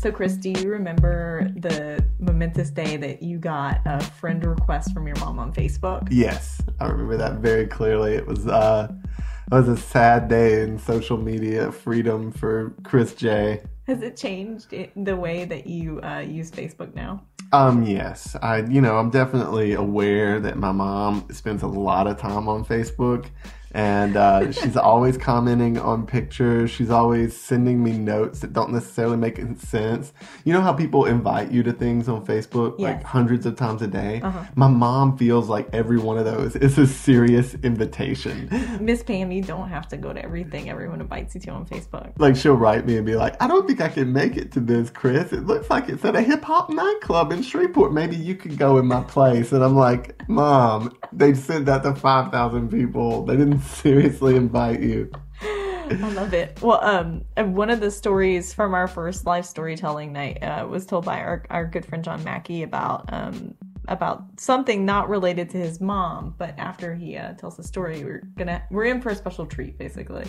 So, Chris, do you remember the momentous day that you got a friend request from your mom on Facebook? Yes, I remember that very clearly. It was uh, it was a sad day in social media freedom for Chris J. Has it changed it, the way that you uh, use Facebook now? Um, yes, I, you know, I'm definitely aware that my mom spends a lot of time on Facebook and uh, she's always commenting on pictures. She's always sending me notes that don't necessarily make sense. You know how people invite you to things on Facebook Yes. like hundreds of times a day? Uh-huh. My mom feels like every one of those is a serious invitation. Miss Pam, you don't have to go to everything everyone invites you to on Facebook. Like she'll write me and be like, I don't think I can make it to this, Chris. It looks like it's at a hip hop nightclub in Shreveport. Maybe you could go in my place. And I'm like, Mom, they sent that to five thousand people. They didn't seriously invite you. I love it. Well, um, and one of the stories from our first live storytelling night uh, was told by our, our good friend Jon Mackey about um about something not related to his mom, but after he uh, tells the story, we're gonna we're in for a special treat, basically.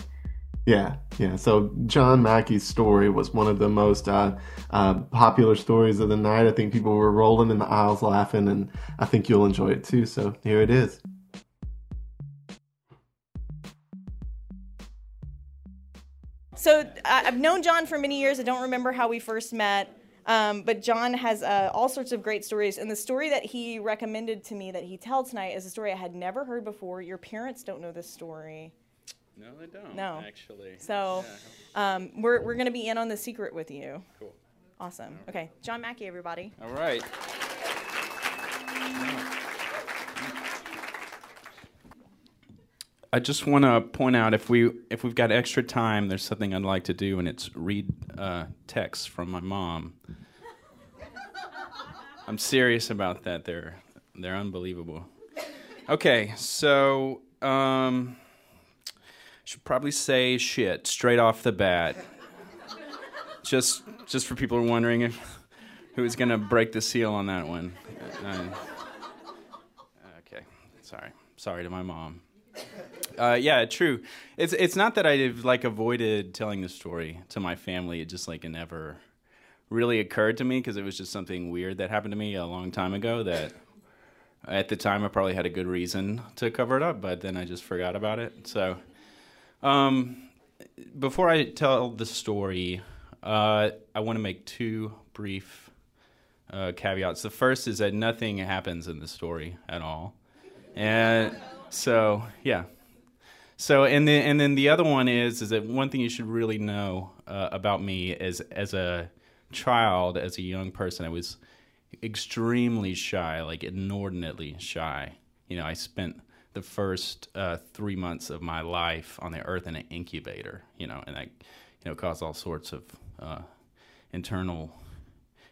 Yeah, yeah. So Jon Mackey's story was one of the most uh, uh, popular stories of the night. I think people were rolling in the aisles laughing, and I think you'll enjoy it too. So here it is. So I- I've known Jon for many years. I don't remember how we first met, um, but Jon has uh, all sorts of great stories. And the story that he recommended to me that he tell tonight is a story I had never heard before. Your parents don't know this story, No, they don't. No. Actually. so Yeah. um, we're we're gonna be in on the secret with you. Cool. Awesome. Okay, Jon Mackey, everybody. All right. I just want to point out if we if we've got extra time, there's something I'd like to do, and it's read uh, texts from my mom. I'm serious about that. They're they're unbelievable. Okay, so um, should probably say shit straight off the bat. just just for people who are wondering if who's gonna break the seal on that one. Uh, okay, sorry, sorry to my mom. Uh, yeah, true. It's it's not that I've like avoided telling the story to my family. It just like never really occurred to me because it was just something weird that happened to me a long time ago. That at the time I probably had a good reason to cover it up, but then I just forgot about it. So, um, before I tell the story, uh, I want to make two brief uh, caveats. The first is that nothing happens in the story at all, and so yeah. So and then and then the other one is is that one thing you should really know uh, about me is as a child, as a young person, I was extremely shy, like inordinately shy. You know, I spent the first uh, three months of my life on the earth in an incubator. You know, and that you know caused all sorts of uh, internal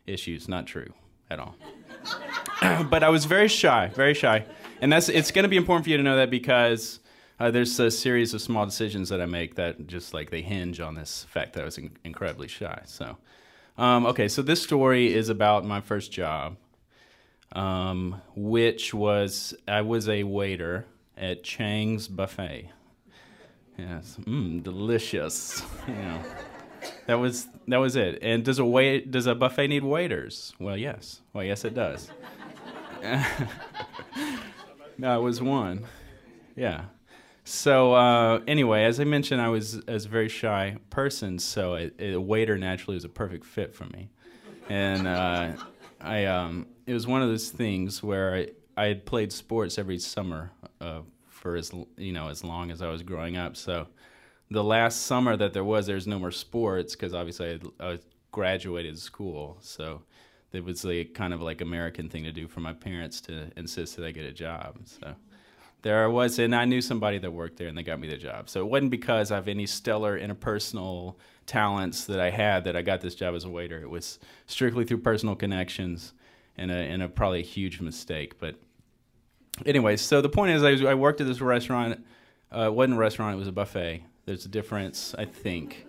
issues. Not true at all. but I was very shy, very shy, and that's it's going to be important for you to know that because uh, there's a series of small decisions that I make that just like they hinge on this fact that I was in- incredibly shy. So, um, okay, so this story is about my first job, um, which was I was a waiter at Cheng's Buffet. Yes, mm, delicious. know. That was that was it. And does a wait does a buffet need waiters? Well, yes. Well, yes, it does. no, it was one. Yeah. So uh, anyway, as I mentioned, I was, I was a very shy person, so a, a waiter naturally was a perfect fit for me. And uh, I, um, it was one of those things where I, I had played sports every summer uh, for as you know as long as I was growing up. So the last summer that there was, there was no more sports because obviously I, had, I graduated school. So it was a kind of like American thing to do for my parents to insist that I get a job. So there I was, and I knew somebody that worked there, and they got me the job. So it wasn't because I have any stellar interpersonal talents that I had that I got this job as a waiter. It was strictly through personal connections, and a, and a probably a huge mistake. But anyway, so the point is, I, I worked at this restaurant. Uh, it wasn't a restaurant; it was a buffet. There's a difference, I think.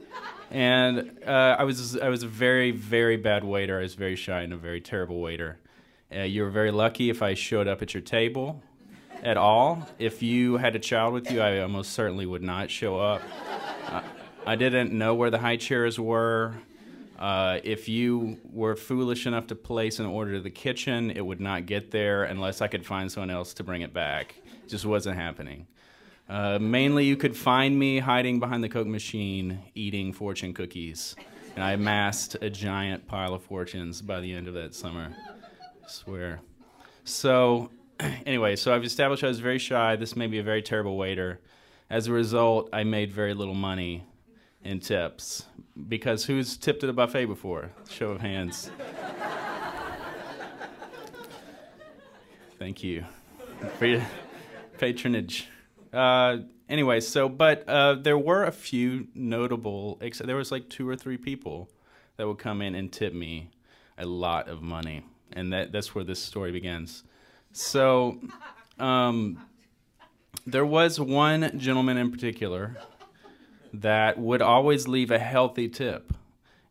And uh, I was I was a very very bad waiter. I was very shy and a very terrible waiter. Uh, you were very lucky if I showed up at your table at all. If you had a child with you, I almost certainly would not show up. I, I didn't know where the high chairs were. Uh, if you were foolish enough to place an order to the kitchen, it would not get there unless I could find someone else to bring it back. It just wasn't happening. Uh, mainly, you could find me hiding behind the Coke machine eating fortune cookies. And I amassed a giant pile of fortunes by the end of that summer. I swear. So, anyway, so I've established I was very shy. This made me a very terrible waiter. As a result, I made very little money in tips. Because who's tipped at a buffet before? Show of hands. Thank you for your patronage. Uh, anyway, so but uh, there were a few notable. There was like two or three people that would come in and tip me a lot of money, and that that's where this story begins. So, um, there was one gentleman in particular that would always leave a healthy tip,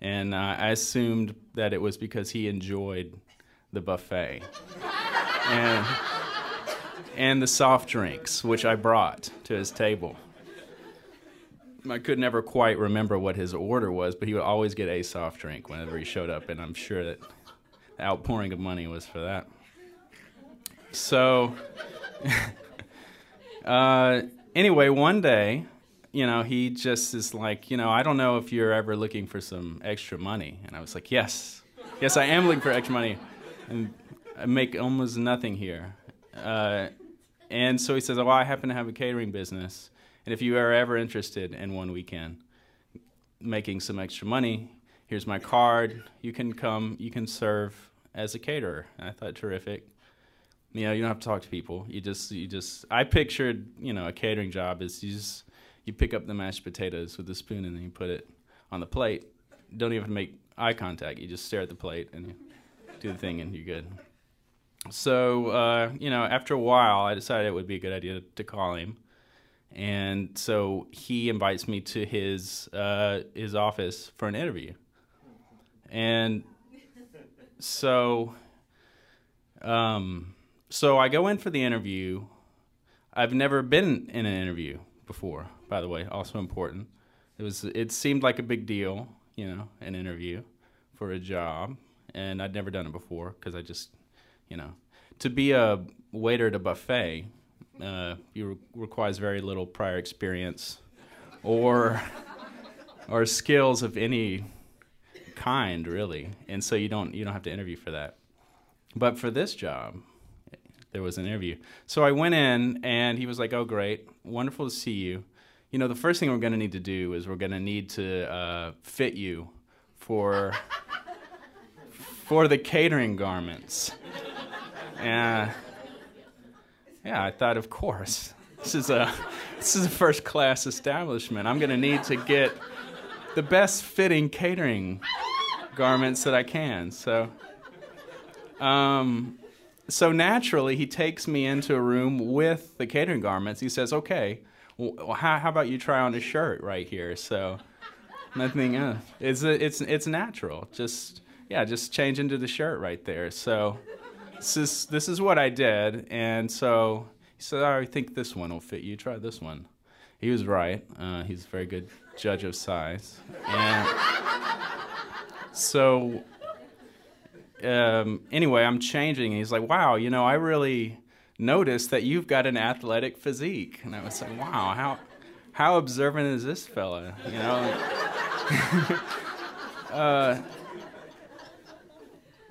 and uh, I assumed that it was because he enjoyed the buffet. and and the soft drinks, which I brought to his table. I could never quite remember what his order was, but he would always get a soft drink whenever he showed up, and I'm sure that the outpouring of money was for that. So, uh, anyway, one day, you know, he just is like, you know, I don't know if you're ever looking for some extra money. And I was like, yes, yes, I am looking for extra money. And I make almost nothing here. Uh, and so he says, Oh, I happen to have a catering business. And if you are ever interested in one weekend making some extra money, here's my card. You can come, you can serve as a caterer. And I thought, terrific. You know, you don't have to talk to people. You just, you just, I pictured, you know, a catering job is you just, you pick up the mashed potatoes with a spoon and then you put it on the plate. Don't even make eye contact. You just stare at the plate and you do the thing and you're good. So, uh, you know, after a while, I decided it would be a good idea to call him. And so he invites me to his uh, his office for an interview. And so, um, so I go in for the interview. I've never been in an interview before, by the way. Also important. It was. It seemed like a big deal, you know, an interview for a job, and I'd never done it before because I just you know, to be a waiter at a buffet, uh, you re- requires very little prior experience or or skills of any kind, really. And so you don't you don't have to interview for that. But for this job, there was an interview. So I went in, and he was like, "Oh, great, wonderful to see you. You know, the first thing we're going to need to do is we're going to need to uh, fit you for." for the catering garments. And yeah, I thought, of course, this is a this is a first class establishment. I'm going to need to get the best fitting catering garments that I can. So, um, so naturally, he takes me into a room with the catering garments. He says, "Okay, well, how, how about you try on a shirt right here?" So, nothing. Uh, it's it's it's natural. Just yeah, just change into the shirt right there. So this is this is what I did, and so he said, "I think this one will fit you. Try this one." He was right. Uh, he's a very good judge of size, and so um, anyway, I'm changing. And he's like, "Wow, you know, I really noticed that you've got an athletic physique," and I was like, "Wow, how how observant is this fella?" You know. uh,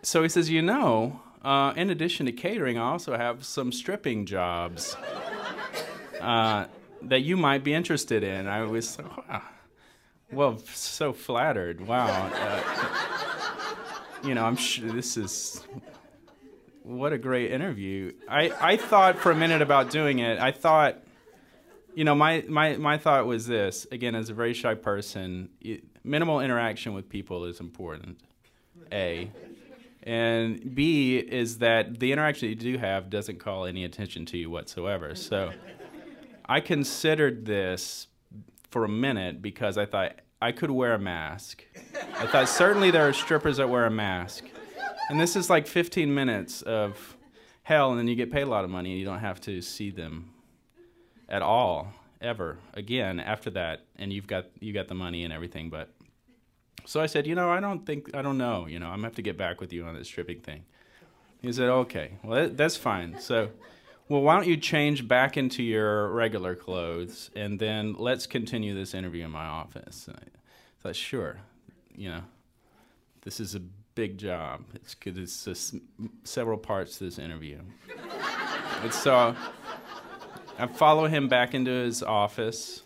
so he says, "You know." Uh, in addition to catering, I also have some stripping jobs uh, that you might be interested in. I was, wow. well, so flattered. Wow. You know, I'm sure this is what a great interview. I, I thought for a minute about doing it. I thought, you know, my, my, my thought was this again, as a very shy person, it, minimal interaction with people is important. A. And B is that the interaction you do have doesn't call any attention to you whatsoever. So I considered this for a minute because I thought I could wear a mask. I thought certainly there are strippers that wear a mask. And this is like 15 minutes of hell, and then you get paid a lot of money and you don't have to see them at all ever again after that and you've got you got the money and everything but So I said, you know, I don't think, I don't know, you know, I'm gonna have to get back with you on this stripping thing. He said, okay, well, that, that's fine. So, well, why don't you change back into your regular clothes and then let's continue this interview in my office? And I thought, sure, you know, this is a big job. It's because it's several parts to this interview. and so I follow him back into his office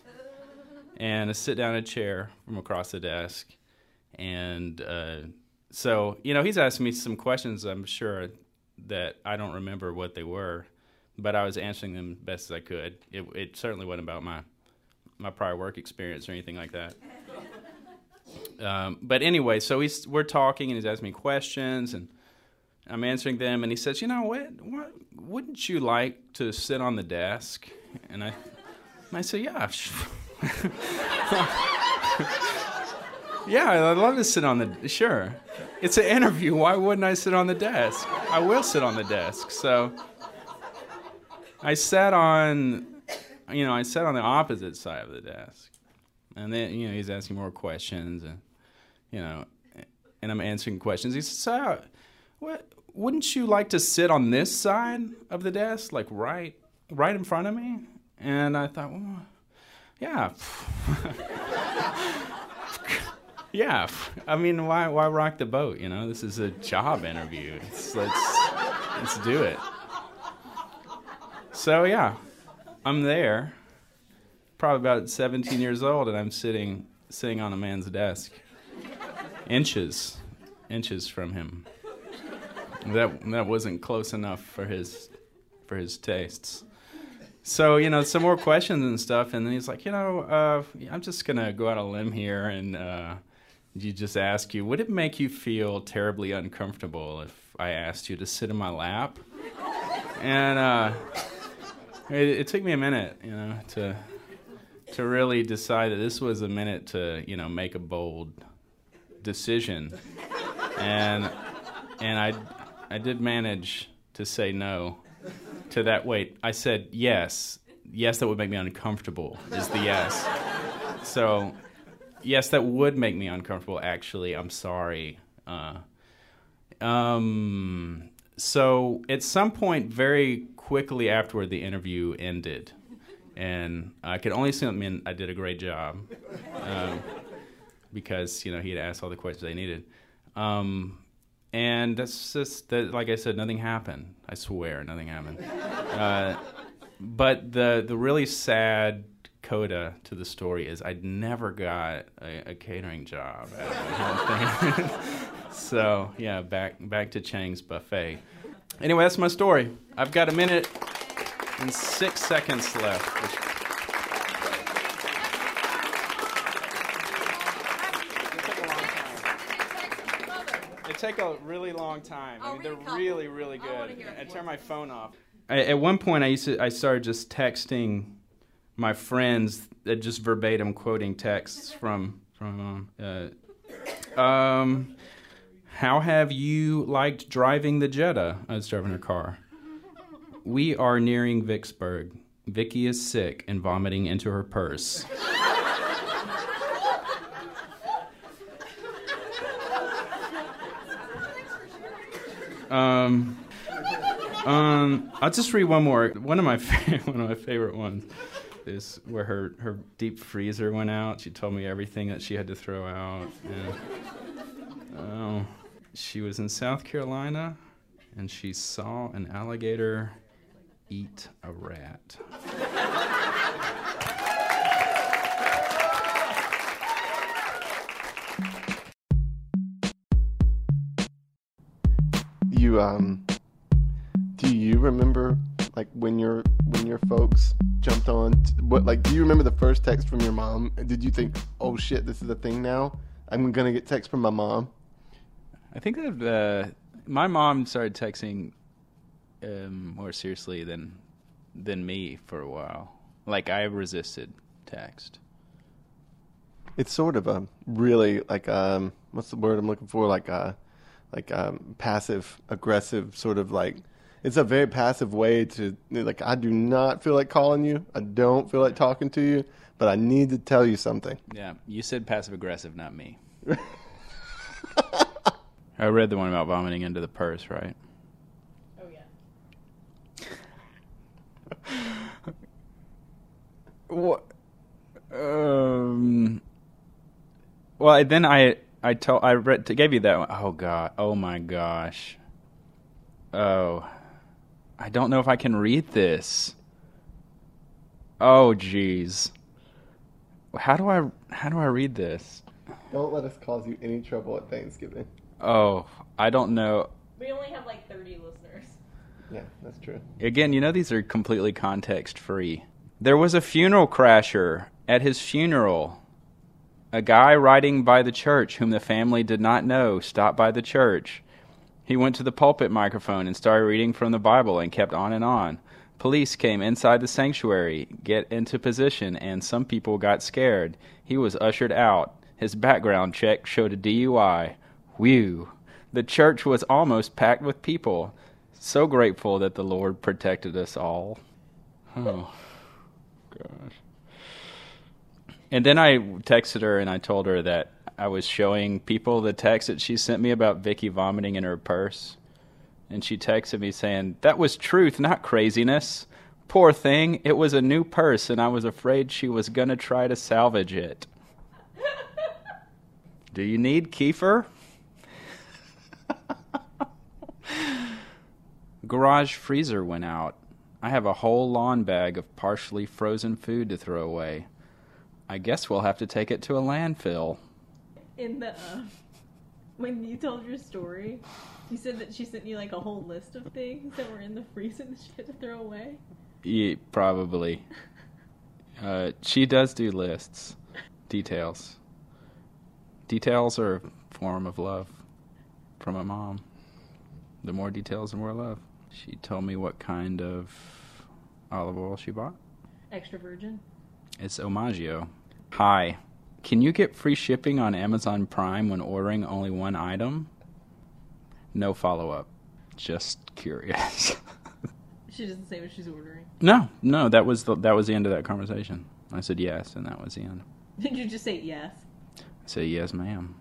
and I sit down in a chair from across the desk. And uh, so, you know, he's asking me some questions, I'm sure, that I don't remember what they were, but I was answering them best as I could. It, it certainly wasn't about my, my prior work experience or anything like that. Um, but anyway, so he's, we're talking and he's asking me questions and I'm answering them. And he says, You know, what, what wouldn't you like to sit on the desk? And I, and I said, Yeah. yeah, I'd love to sit on the. Sure. It's an interview. Why wouldn't I sit on the desk? I will sit on the desk. So I sat on, you know, I sat on the opposite side of the desk. And then, you know, he's asking more questions and, you know, and I'm answering questions. He says, so, what, wouldn't you like to sit on this side of the desk, like right, right in front of me? And I thought, well, yeah. yeah. I mean, why, why rock the boat? You know, this is a job interview. It's, let's, let's do it. So, yeah, I'm there probably about 17 years old, and I'm sitting sitting on a man's desk, inches, inches from him. That that wasn't close enough for his for his tastes. So you know, some more questions and stuff, and then he's like, you know, uh, I'm just gonna go out on a limb here, and uh, you just ask you, would it make you feel terribly uncomfortable if I asked you to sit in my lap? And uh, it, it took me a minute, you know, to to really decide that this was a minute to you know make a bold decision, and and I I did manage to say no to that. Wait, I said yes. Yes, that would make me uncomfortable. Is the yes. So yes, that would make me uncomfortable. Actually, I'm sorry. Uh, um. So at some point, very quickly afterward, the interview ended and I could only assume. I I did a great job um, because you know he had asked all the questions I needed, um, and that's just that. Like I said, nothing happened. I swear, nothing happened. Uh, but the the really sad coda to the story is I'd never got a, a catering job. so yeah, back back to Cheng's buffet. Anyway, that's my story. I've got a minute and six seconds left. They take a really long time. I mean, they're really, really good. I turn my phone off. I, at one point, I used to, I started just texting my friends, uh, just verbatim quoting texts from from. Um, uh, um, how have you liked driving the Jetta? I was driving her car. We are nearing Vicksburg. Vicky is sick and vomiting into her purse. um, um, I'll just read one more. One of my one of my favorite ones is where her her deep freezer went out. She told me everything that she had to throw out. And, oh, she was in South Carolina, and she saw an alligator eat a rat. You um, do you remember like when your when your folks jumped on? T- what like do you remember the first text from your mom? Did you think, oh shit, this is a thing now? I'm gonna get text from my mom. I think that uh, my mom started texting um, more seriously than than me for a while. Like I resisted text. It's sort of a really like um what's the word I'm looking for like a like um passive aggressive sort of like it's a very passive way to like I do not feel like calling you. I don't feel like talking to you, but I need to tell you something. Yeah, you said passive aggressive, not me. I read the one about vomiting into the purse, right? Oh yeah. What? Um. Well, then I I told I read gave you that one. Oh god. Oh my gosh. Oh. I don't know if I can read this. Oh jeez. How do I how do I read this? Don't let us cause you any trouble at Thanksgiving. Oh, I don't know. We only have like 30 listeners. Yeah, that's true. Again, you know these are completely context free. There was a funeral crasher at his funeral. A guy riding by the church whom the family did not know stopped by the church. He went to the pulpit microphone and started reading from the Bible and kept on and on. Police came inside the sanctuary, get into position, and some people got scared. He was ushered out. His background check showed a DUI. Whew. The church was almost packed with people. So grateful that the Lord protected us all. Oh, gosh. And then I texted her and I told her that I was showing people the text that she sent me about Vicky vomiting in her purse. And she texted me saying, That was truth, not craziness. Poor thing, it was a new purse, and I was afraid she was going to try to salvage it. Do you need Kiefer? Garage freezer went out. I have a whole lawn bag of partially frozen food to throw away. I guess we'll have to take it to a landfill. In the uh, when you told your story, you said that she sent you like a whole list of things that were in the freezer that she had to throw away. Yeah, probably. Uh, she does do lists, details. Details are a form of love from a mom. The more details, the more love. She told me what kind of olive oil she bought. Extra virgin. It's Omaggio. Hi. Can you get free shipping on Amazon Prime when ordering only one item? No follow up. Just curious. She doesn't say what she's ordering. no, no, that was the that was the end of that conversation. I said yes, and that was the end. Did you just say yes? I said yes, ma'am.